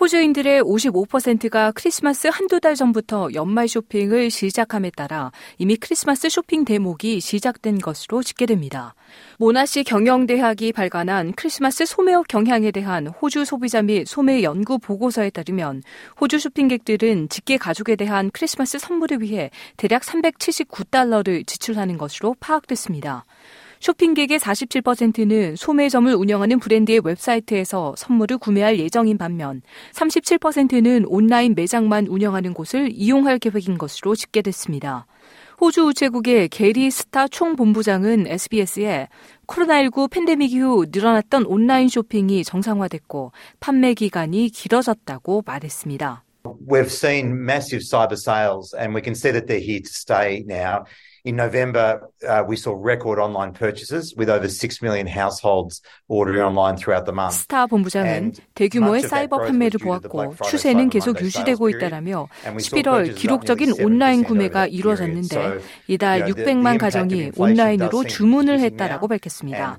호주인들의 55%가 크리스마스 한두 달 전부터 연말 쇼핑을 시작함에 따라 이미 크리스마스 쇼핑 대목이 시작된 것으로 집계됩니다. 모나시 경영대학이 발간한 크리스마스 소매업 경향에 대한 호주 소비자 및 소매 연구 보고서에 따르면 호주 쇼핑객들은 직계 가족에 대한 크리스마스 선물을 위해 대략 379달러를 지출하는 것으로 파악됐습니다. 쇼핑객의 47%는 소매점을 운영하는 브랜드의 웹사이트에서 선물을 구매할 예정인 반면 37%는 온라인 매장만 운영하는 곳을 이용할 계획인 것으로 집계됐습니다. 호주 우체국의 게리 스타 총본부장은 SBS에 코로나19 팬데믹 이후 늘어났던 온라인 쇼핑이 정상화됐고 판매 기간이 길어졌다고 말했습니다. We've seen massive cyber sales and we can see that they're here to stay now. In November, uh, we saw record online purchases with over 6 million households ordering online throughout the month. 스타 본부장은 대규모의 사이버 판매를 보았고 추세는 계속 유지되고 있다라며 11월 기록적인 온라인 구매가 이루어졌는데 이달 600만 가정이 온라인으로 주문을 했다라고 밝혔습니다.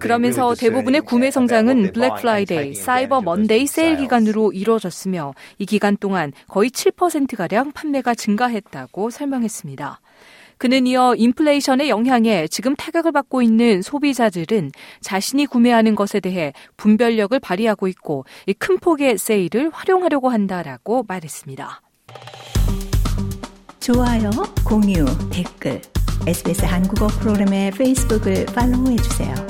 그러면서 대부분의 구매 성장은 블랙 프라이데이, 사이버 먼데이 세일 기간으로 이루어졌으며 이 기간 동안 거의 7%가량 판매가 증가했다고 설명했습니다. 그는 이어 인플레이션의 영향에 지금 타격을 받고 있는 소비자들은 자신이 구매하는 것에 대해 분별력을 발휘하고 있고 큰 폭의 세일을 활용하려고 한다라고 말했습니다. 좋아요, 공유, 댓글, SBS 한국어 프로그램의 페이스북을 팔로우해 주세요.